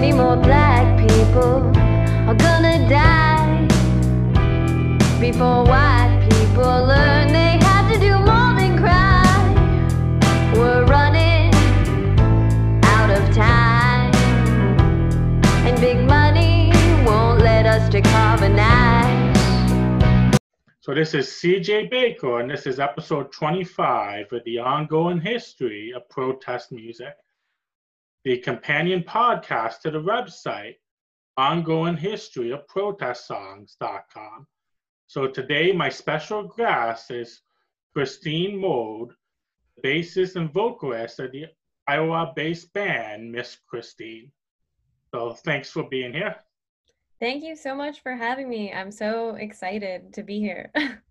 many more black people are gonna die before white people learn they have to do more than cry. We're running out of time, and big money won't let us decarbonize. So this is CJ Baker, and this is episode 25 of the ongoing history of protest music, the companion podcast to the website ongoing history of protest songs.com. So today my special guest is Christine Moad, bassist and vocalist of the Iowa-based band Miss Christine. So thanks for being here. Thank you so much for having me. I'm so excited to be here.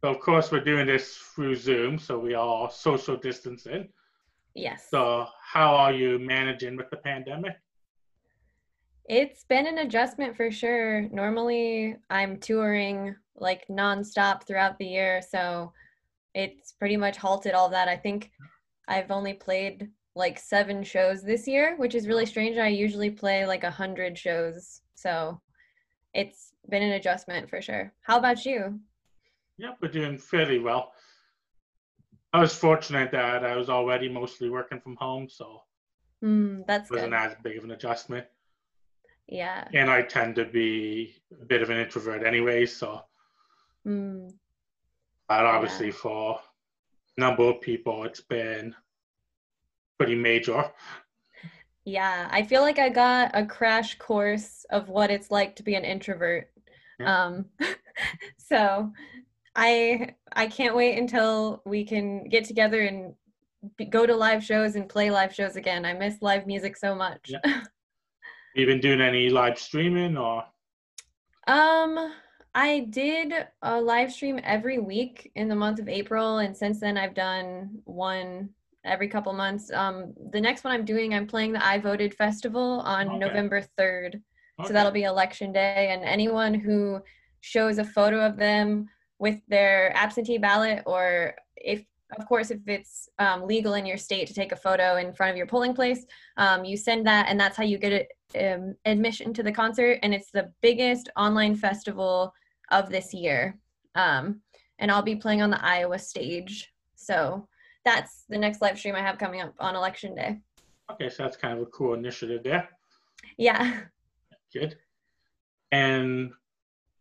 So of course we're doing this through Zoom, so we all social distancing. Yes. So how are you managing with the pandemic? It's been an adjustment for sure. Normally, I'm touring like nonstop throughout the year, so it's pretty much halted all that. I think I've only played like seven shows this year, which is really strange. I usually play like a hundred shows, so it's been an adjustment for sure. How about you? Yeah, we're doing fairly well. I was fortunate that I was already mostly working from home, so Hmm, that's wasn't good. as big of an adjustment. Yeah. And I tend to be a bit of an introvert anyway, so Hmm. but obviously for a number of people it's been pretty major. Yeah, I feel like I got a crash course of what it's like to be an introvert. Yeah. Um, so I I can't wait until we can get together and be, go to live shows and play live shows again. I miss live music so much. Yeah. You been doing any live streaming or Um, I did a live stream every week in the month of April, and since then I've done one every couple months. Um, the next one I'm doing, I'm playing the I Voted Festival on Okay. November 3rd. So that'll be election day, and anyone who shows a photo of them with their absentee ballot, or if, of course, if it's um, legal in your state to take a photo in front of your polling place, um, you send that, and that's how you get um, admission to the concert. And it's the biggest online festival of this year. Um, and I'll be playing on the Iowa stage. So that's the next live stream I have coming up on election day. Okay, so that's kind of a cool initiative there. Yeah. Good. And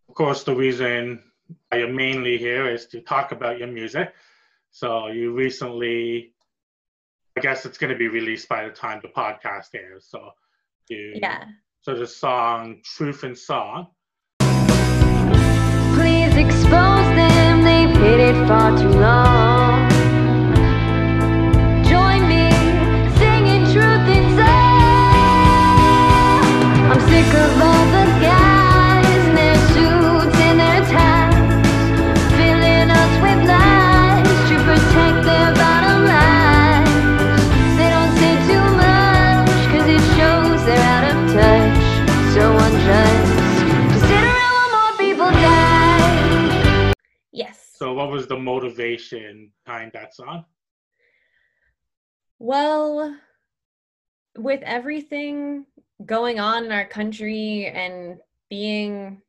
of course, the reason why you're mainly here is to talk about your music. So you recently, I guess it's going to be released by the time the podcast airs. So you, Yeah. So the song "Truth in Song." Please expose them, they've hid it far too long. What was the motivation behind that song? Well, with everything going on in our country and being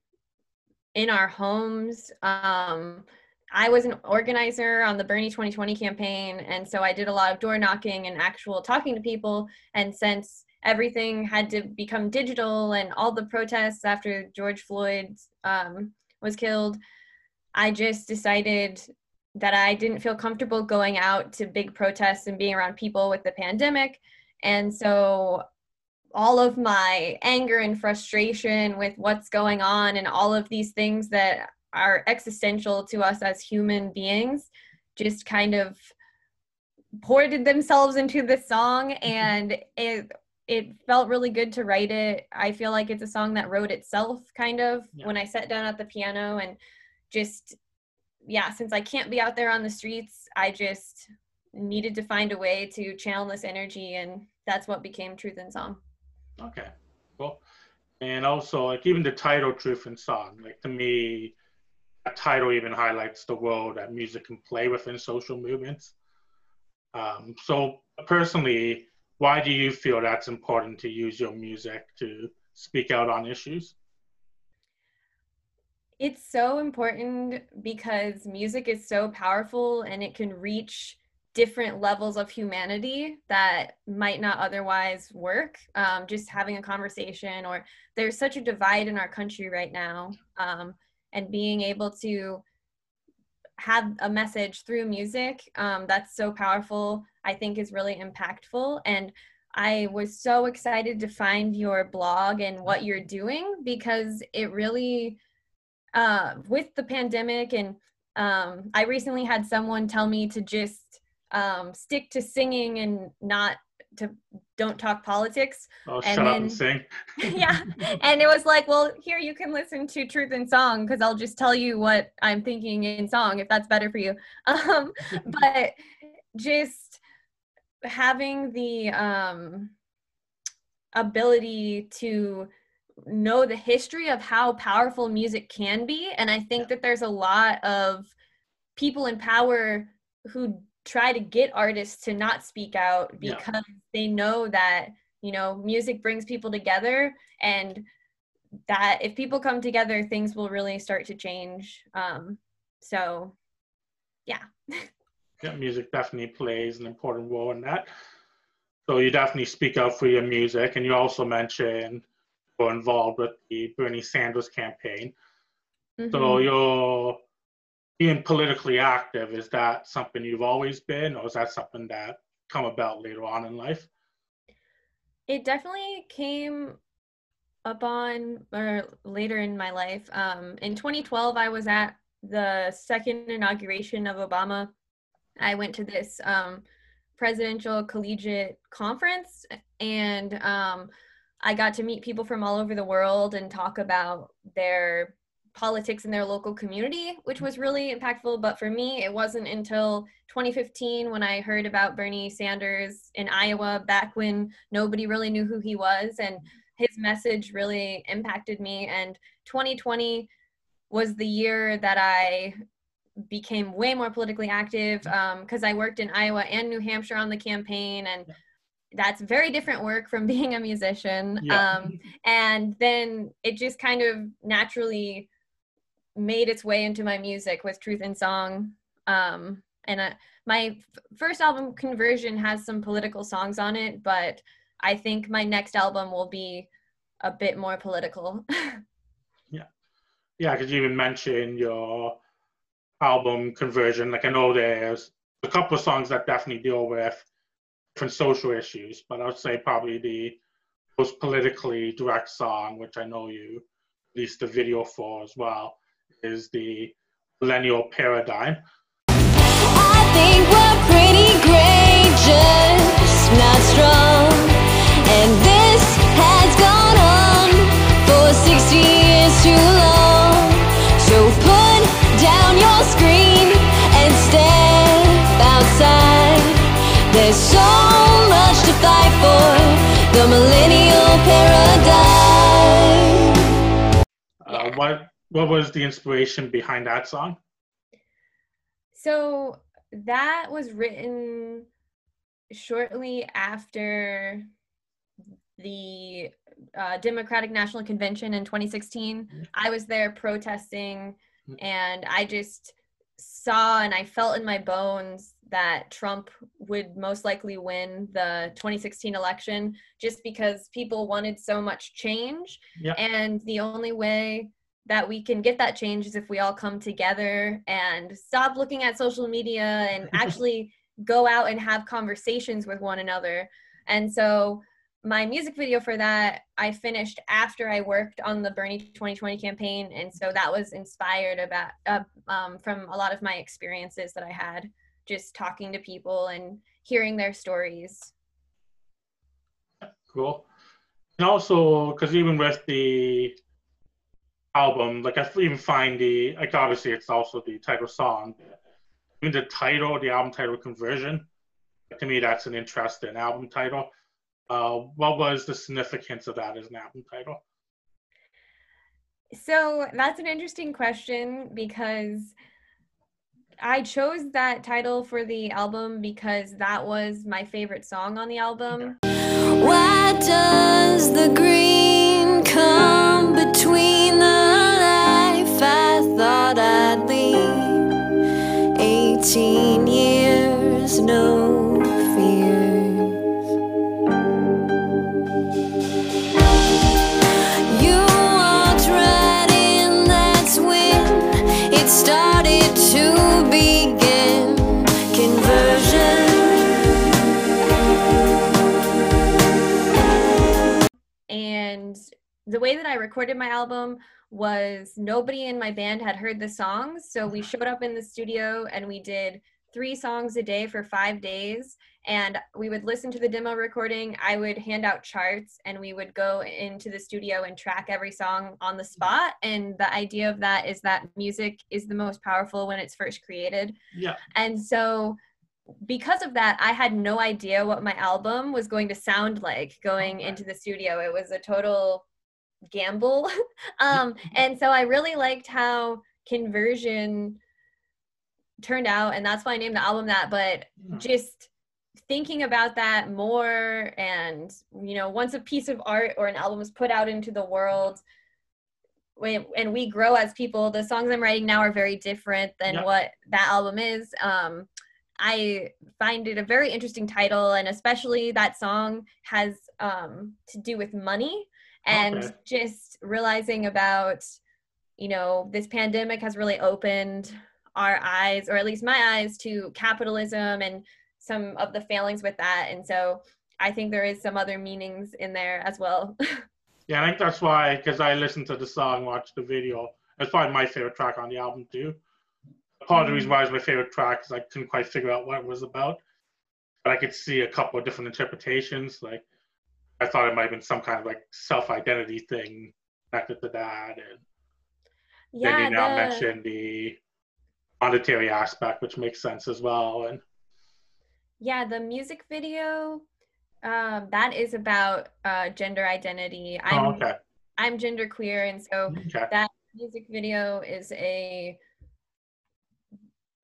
in our homes, um, I was an organizer on the Bernie 2020 campaign. And so I did a lot of door knocking and actual talking to people. And since everything had to become digital and all the protests after George Floyd um, was killed, I just decided that I didn't feel comfortable going out to big protests and being around people with the pandemic. And so all of my anger and frustration with what's going on and all of these things that are existential to us as human beings just kind of poured themselves into this song mm-hmm. and it it felt really good to write it. I feel like it's a song that wrote itself kind of Yeah. when I sat down at the piano and just yeah, since I can't be out there on the streets, I just needed to find a way to channel this energy and that's what became Truth in Song. Okay, cool. And also, like even the title "Truth in Song," like to me, that title even highlights the role that music can play within social movements. Um, so personally, why do you feel that's important to use your music to speak out on issues? It's so important because music is so powerful and it can reach different levels of humanity that might not otherwise work. Um, just having a conversation, or there's such a divide in our country right now, um, and being able to have a message through music um, that's so powerful, I think is really impactful. And I was so excited to find your blog and what you're doing because it really uh, with the pandemic. And um, i recently had someone tell me to just um, stick to singing and not to don't talk politics. Oh, And shut up and sing. yeah. And it was like well here you can listen to truth in song because i'll just tell you what i'm thinking in song if that's better for you. Um, but just having the um, ability to know the history of how powerful music can be and i think that there's a lot of people in power who try to get artists to not speak out Yeah. because they know that you know music brings people together and that if people come together things will really start to change um so yeah, music definitely plays an important role in that. So you definitely speak out for your music, and you also mentioned involved with the Bernie Sanders campaign. So mhm. you're being politically active. Is that something you've always been, or is that something that come about later on in life? it definitely came upon or later in my life um in 2012 i was at the second inauguration of obama i went to this um presidential collegiate conference and um i got to meet people from all over the world and talk about their politics in their local community which was really impactful. But for me it wasn't until 2015 when i heard about bernie sanders in iowa back when nobody really knew who he was and his message really impacted me. And 2020 was the year that i became way more politically active um, because i worked in iowa and new hampshire on the campaign and that's very different work from being a musician Yeah. um, and then it just kind of naturally made its way into my music with truth in song um, and uh, my f- first album conversion has some political songs on it but i think my next album will be a bit more political yeah Yeah, because you even mentioned your album conversion. Like I know there's a couple of songs that definitely deal with different social issues, but I would say probably the most politically direct song, which I know you released the video for as well, is the Millennial Paradigm. Strong. And this has gone on for 60 years fight for. The millennial paradigm. Uh, what what was the inspiration behind that song? So that was written shortly after the uh, Democratic National Convention in 2016. Mhm. I was there protesting, Mhm. and I just saw and I felt in my bones that Trump would most likely win the 2016 election just because people wanted so much change. And the only way that we can get that change is if we all come together and stop looking at social media and actually go out and have conversations with one another. And so my music video for that I finished after I worked on the Bernie 2020 campaign, and so that was inspired about uh, um, from a lot of my experiences that I had just talking to people and hearing their stories. Cool. And also, because even with the album, like I even find the like obviously it's also the title song. Even the title, the album title conversion, to me that's an interesting album title. Uh, what was the significance of that as an album title? So that's an interesting question because I chose that title for the album because that was my favorite song on the album. Why does the green come between the life I thought I'd lead? The way that I recorded my album was nobody in my band had heard the songs. So we uh-huh. showed up in the studio and we did three songs a day for five days. And we would listen to the demo recording. I would hand out charts and we would go into the studio and track every song on the mm-hmm. spot. And the idea of that is that music is the most powerful when it's first created. Yeah. And so because of that, I had no idea what my album was going to sound like going into the studio. It was a total gamble. um, and so I really liked how conversion turned out, and that's why I named the album that. But just thinking about that more, and you know, once a piece of art or an album is put out into the world, when, and we grow as people, the songs I'm writing now are very different than what that album is. Um, I find it a very interesting title, and especially that song has um, to do with money and Okay. just realizing about, you know, this pandemic has really opened our eyes, or at least my eyes, to capitalism and some of the failings with that. And so I think there is some other meanings in there as well. Yeah, I think that's why, because I listened to the song, watched the video. It's probably my favorite track on the album too. Part of the reason why it's my favorite track is I couldn't quite figure out what it was about, but I could see a couple of different interpretations. Like I thought it might have been some kind of like self-identity thing connected to that, and then you now the- mentioned the monetary aspect, which makes sense as well. And Yeah, the music video um, that is about uh, gender identity. I'm oh, okay, I'm genderqueer, and so okay, that music video is a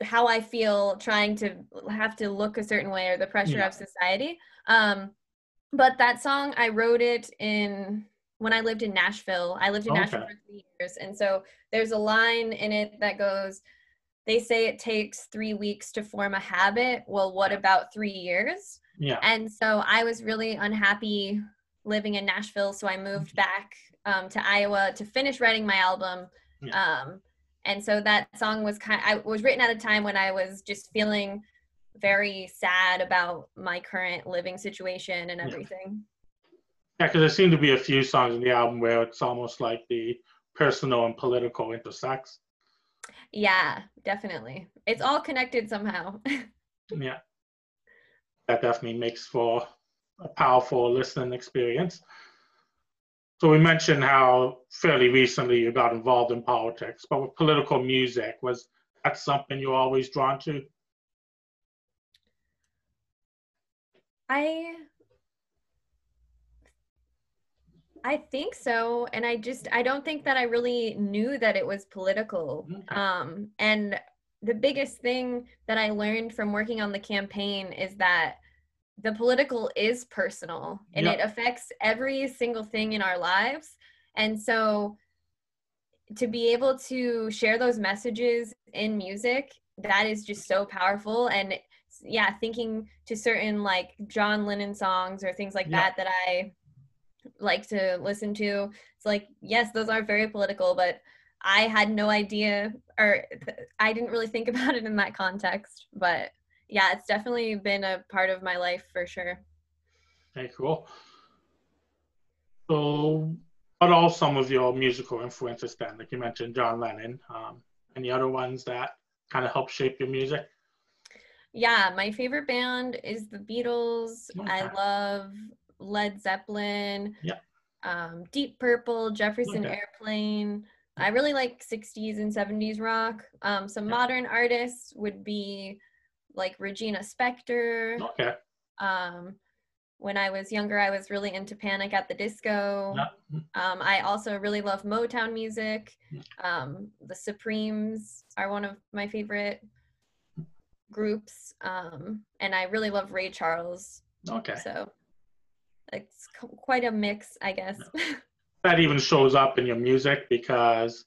how I feel trying to have to look a certain way or the pressure Yeah. of society. Um, but that song, I wrote it in when I lived in Nashville. I lived in Nashville for three years, and so there's a line in it that goes. They say it takes three weeks to form a habit. Well, what about three years? yeah, And so I was really unhappy living in Nashville. So I moved back um, to Iowa to finish writing my album. Yeah. Um, and so that song was kind I was written at a time when I was just feeling very sad about my current living situation and everything. yeah. Because there seem to be a few songs in the album where it's almost like the personal and political intersects. Yeah, definitely. It's all connected somehow. Yeah. That definitely makes for a powerful listening experience. So we mentioned how fairly recently you got involved in politics, but with political music, was that something you're always drawn to? I I think so and I just I don't think that I really knew that it was political. Okay. Um and the biggest thing that I learned from working on the campaign is that the political is personal and Yeah. it affects every single thing in our lives. And so to be able to share those messages in music, that is just so powerful. And yeah, thinking to certain like John Lennon songs or things like that that I like to listen to. It's like, yes, those are very political, but I had no idea or I didn't really think about it in that context. But yeah, it's definitely been a part of my life for sure. Okay, cool. So, what are some of your musical influences then? Like you mentioned John Lennon. Um, any other ones that kind of help shape your music? Yeah, my favorite band is the Beatles. I love Led Zeppelin. Yeah. Um, Deep Purple, Jefferson Okay. Airplane. I really like 60s and 70s rock. Um, some Yeah. modern artists would be like Regina Spektor. Okay. Um, when I was younger, I was really into Panic at the Disco. Yeah. Um, I also really love Motown music. Um, the Supremes are one of my favorite groups, um, and I really love Ray Charles. Okay. So it's c- quite a mix, I guess. that even shows up in your music because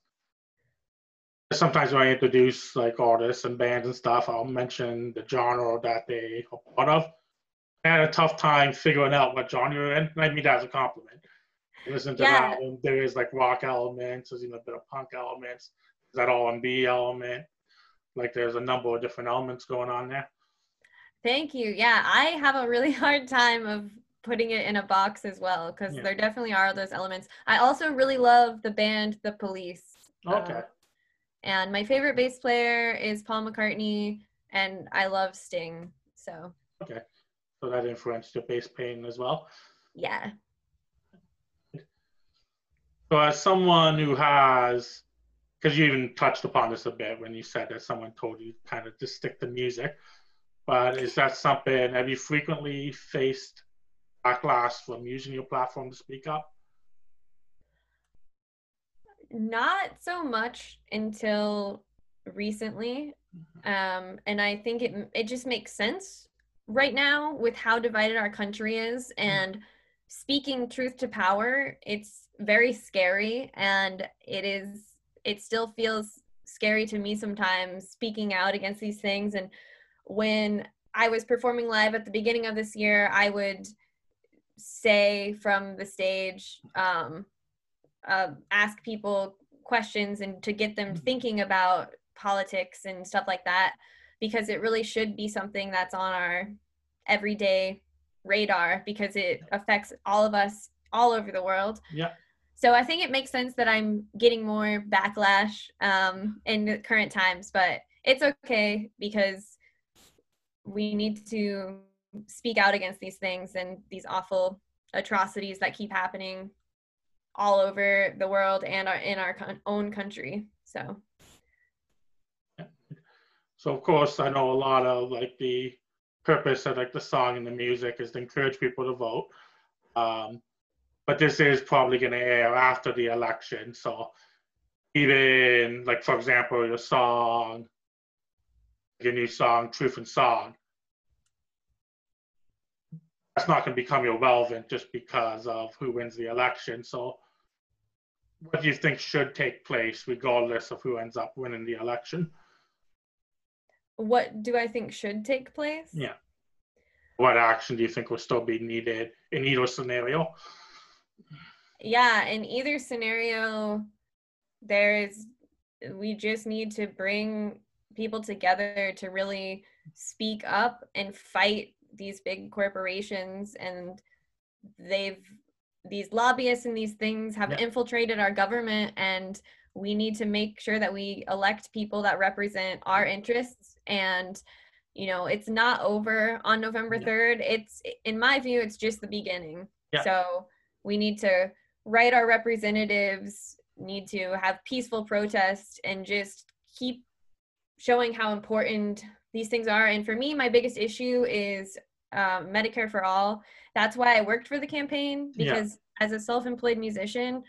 sometimes when I introduce like artists and bands and stuff, I'll mention the genre that they are part of. I had a tough time figuring out what genre you're in. and I mean that as a compliment. Listen to Yeah. that album, there is like rock elements, there's even a bit of punk elements, there's that R&B element. Like there's a number of different elements going on there. Thank you. Yeah, I have a really hard time of putting it in a box as well because Yeah. there definitely are those elements. I also really love the band The Police. Okay. Uh, and my favorite bass player is Paul McCartney, and I love Sting. So Okay, So that influenced your bass playing as well. yeah, So as someone who has, because you even touched upon this a bit when you said that someone told you kind of to stick to music, but is that something, have you frequently faced backlash from using your platform to speak up? not so much until recently, um, and I think it it just makes sense right now with how divided our country is and speaking truth to power. It's very scary, and it is. It still feels scary to me sometimes speaking out against these things. And when I was performing live at the beginning of this year, I would say from the stage, um, uh, ask people questions and to get them thinking about politics and stuff like that, because it really should be something that's on our everyday radar because it affects all of us all over the world. Yeah. So I think it makes sense that I'm getting more backlash um, in the current times, but it's okay because we need to speak out against these things and these awful atrocities that keep happening all over the world and our, in our con- own country. So So of course, I know a lot of like the purpose of like the song and the music is to encourage people to vote. Um, but this is probably going to air after the election. So even like, for example, your song, your new song, Truth in Song, that's not going to become irrelevant just because of who wins the election. So what do you think should take place regardless of who ends up winning the election? what do I think should take place? Yeah. What action do you think will still be needed in either scenario? Yeah in either scenario there is we just need to bring people together to really speak up and fight these big corporations and they've these lobbyists and these things have Yeah. infiltrated our government and we need to make sure that we elect people that represent our interests and you know it's not over on november Yeah. 3rd it's in my view it's just the beginning Yeah. so we need to write our representatives need to have peaceful protests and just keep showing how important these things are and for me my biggest issue is um, medicare for all that's why i worked for the campaign Yeah. because as a self-employed musician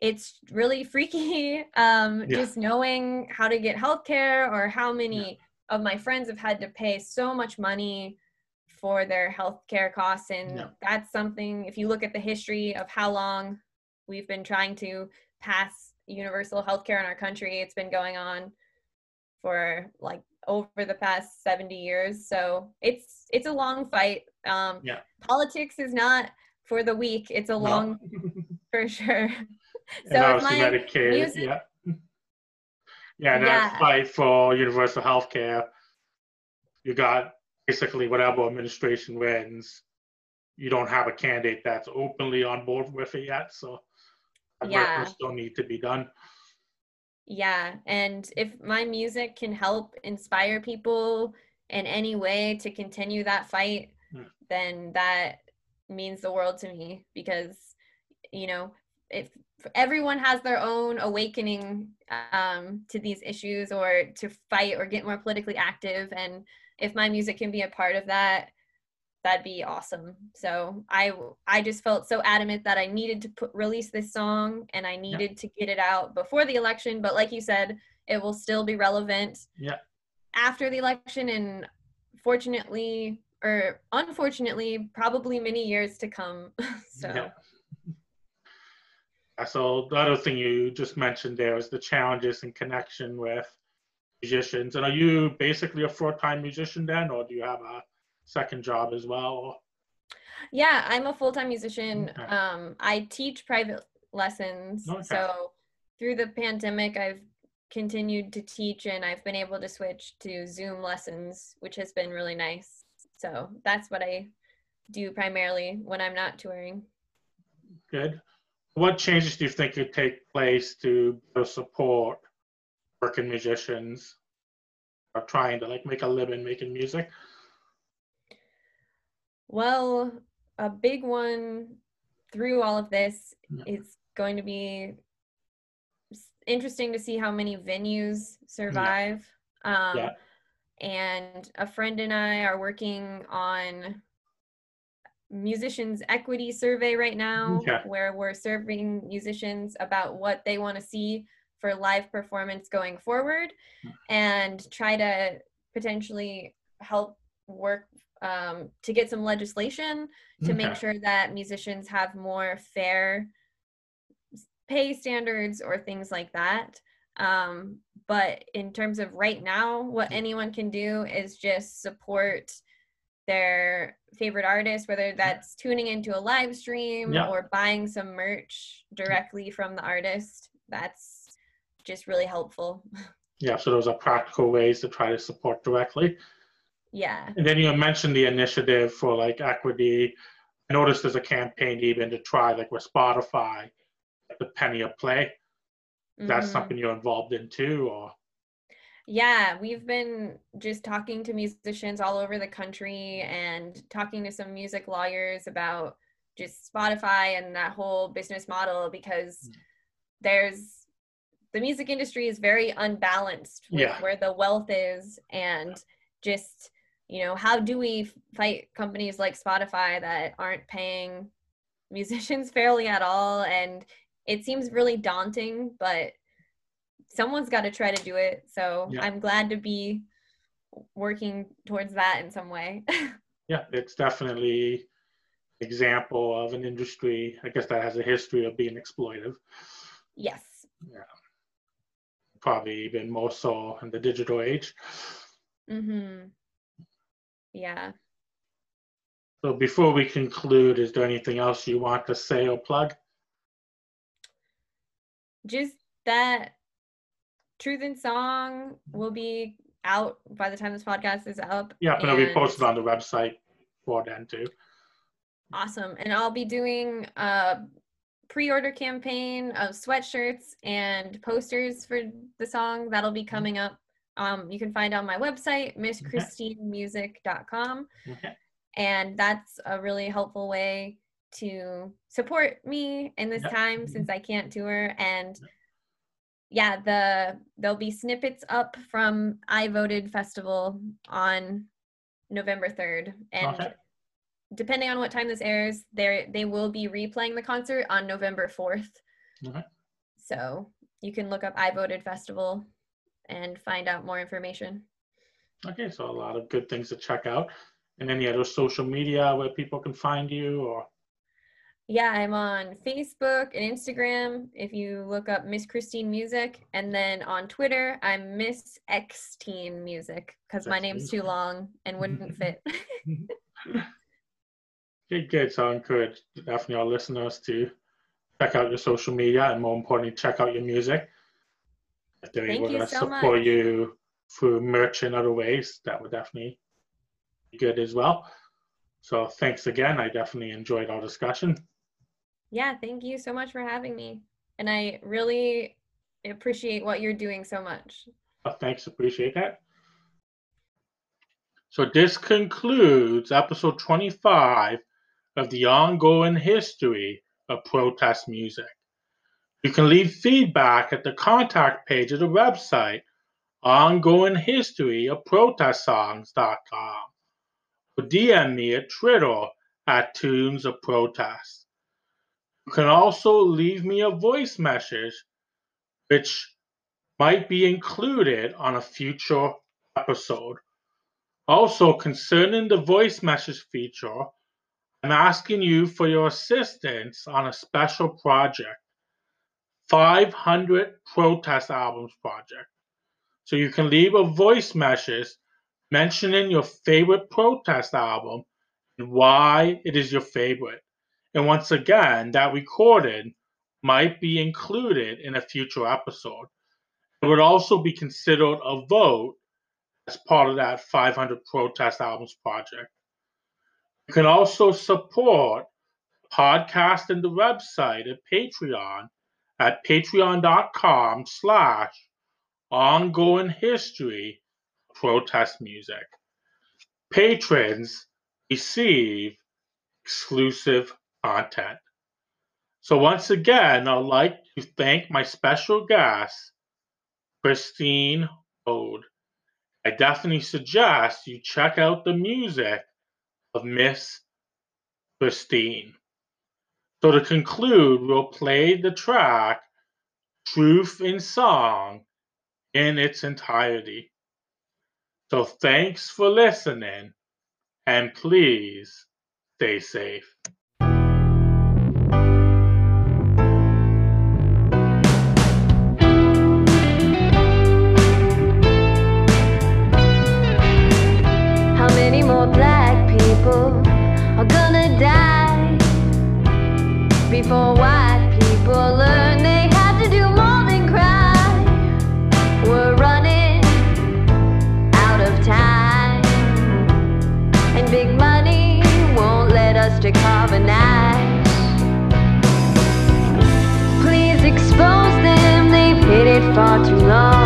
it's really freaky um, Yeah. just knowing how to get health care or how many of my friends have had to pay so much money for their health care costs and Yeah. that's something if you look at the history of how long we've been trying to pass universal health care in our country it's been going on for like over the past 70 years so it's it's a long fight um Yeah. politics is not for the weak it's a No. long for sure so my Medicaid, music- yeah. Yeah, that Yeah. fight for universal health care, you got basically whatever administration wins, you don't have a candidate that's openly on board with it yet, so that work Yeah. will still need to be done. Yeah, and if my music can help inspire people in any way to continue that fight, Hmm. then that means the world to me because you know, if everyone has their own awakening um, to these issues or to fight or get more politically active, and if my music can be a part of that, that'd be awesome. So I I just felt so adamant that I needed to put release this song and I needed to get it out before the election. But like you said, it will still be relevant. Yeah. after the election and fortunately or unfortunately probably many years to come so Yeah. So the other thing you just mentioned there is the challenges in connection with musicians. And are you basically a full-time musician then, or do you have a second job as well? Yeah i'm a full-time musician Okay. um i teach private lessons Okay. so through the pandemic i've continued to teach and i've been able to switch to zoom lessons which has been really nice so that's what i do primarily when i'm not touring Good. What changes do you think could take place to support working musicians are trying to like make a living making music? Well, a big one through all of this Yeah. is going to be interesting to see how many venues survive. Um, Yeah. And a friend and I are working on musicians equity survey right now Okay. where we're serving musicians about what they want to see for live performance going forward and try to potentially help work um, to get some legislation to make sure that musicians have more fair pay standards or things like that. Um, but in terms of right now, what Mm. anyone can do is just support their favorite artist, whether that's tuning into a live stream Yeah. or buying some merch directly from the artist. That's just really helpful. Yeah, so those are practical ways to try to support directly. yeah. And then you mentioned the initiative for like equity. I noticed there's a campaign even to try like with Spotify, the penny a play. That's Mhm. something you're involved in too, or Yeah, we've been just talking to musicians all over the country and talking to some music lawyers about just Spotify and that whole business model because Mm. there's the music industry is very unbalanced with Yeah. where the wealth is and just you know how do we fight companies like Spotify that aren't paying musicians fairly at all and it seems really daunting but someone's got to try to do it. So Yeah. I'm glad to be working towards that in some way. yeah, it's definitely example of an industry, I guess that has a history of being exploitive, yes. Probably even more so in the digital age. Mhm. Yeah. So before we conclude, is there anything else you want to say or plug? Just that Truth in Song will be out by the time this podcast is up. Yeah, but it'll be posted on the website for then too. Awesome. And I'll be doing a pre-order campaign of sweatshirts and posters for the song that'll be mm-hmm. coming up. Um, you can find on my website, mm-hmm. misschristinemusic.com. Okay. Mm-hmm. And that's a really helpful way to support me in this Yep. time since I can't tour. And yeah, the there'll be snippets up from I Voted Festival on November 3rd. And Okay. Depending on what time this airs, they they will be replaying the concert on November 4th. Okay. So you can look up I Voted Festival and find out more information. Okay, so a lot of good things to check out. And any other social media where people can find you or Yeah, I'm on Facebook and Instagram if you look up Miss Christine Music. And then on Twitter, I'm Miss X Teen Music because my name's too long and wouldn't fit. Okay, good. So I encourage definitely our listeners to check out your social media and more importantly, check out your music. If they're Thank able you to so support much. you through merch and other ways, that would definitely be good as well. So thanks again. I definitely enjoyed our discussion. yeah, thank you so much for having me. And I really appreciate what you're doing so much. Uh, Thanks, appreciate that. So this concludes episode 25 of the ongoing history of protest music. You can leave feedback at the contact page of the website ongoinghistoryofprotestsongs.com or DM me at Twitter at Tunes of Protest. You can also leave me a voice message which might be included on a future episode. Also, concerning the voice message feature, I'm asking you for your assistance on a special project 500 protest albums project. So you can leave a voice message mentioning your favorite protest album and why it is your favorite. And once again, that recording might be included in a future episode. It would also be considered a vote as part of that 500 protest albums project. You can also support podcast and the website at Patreon at patreon.com slash ongoing history protest music. Patrons receive exclusive content. So once again, I'd like to thank my special guest, Christine Moad. I definitely suggest you check out the music of Miss Christine. So to conclude, we'll play the track Truth in Song in its entirety. So thanks for listening and please stay safe. Before white people learn they have to do more than cry? We're running out of time, and big money won't let us decarbonize. Please expose them, they've hid it far too long.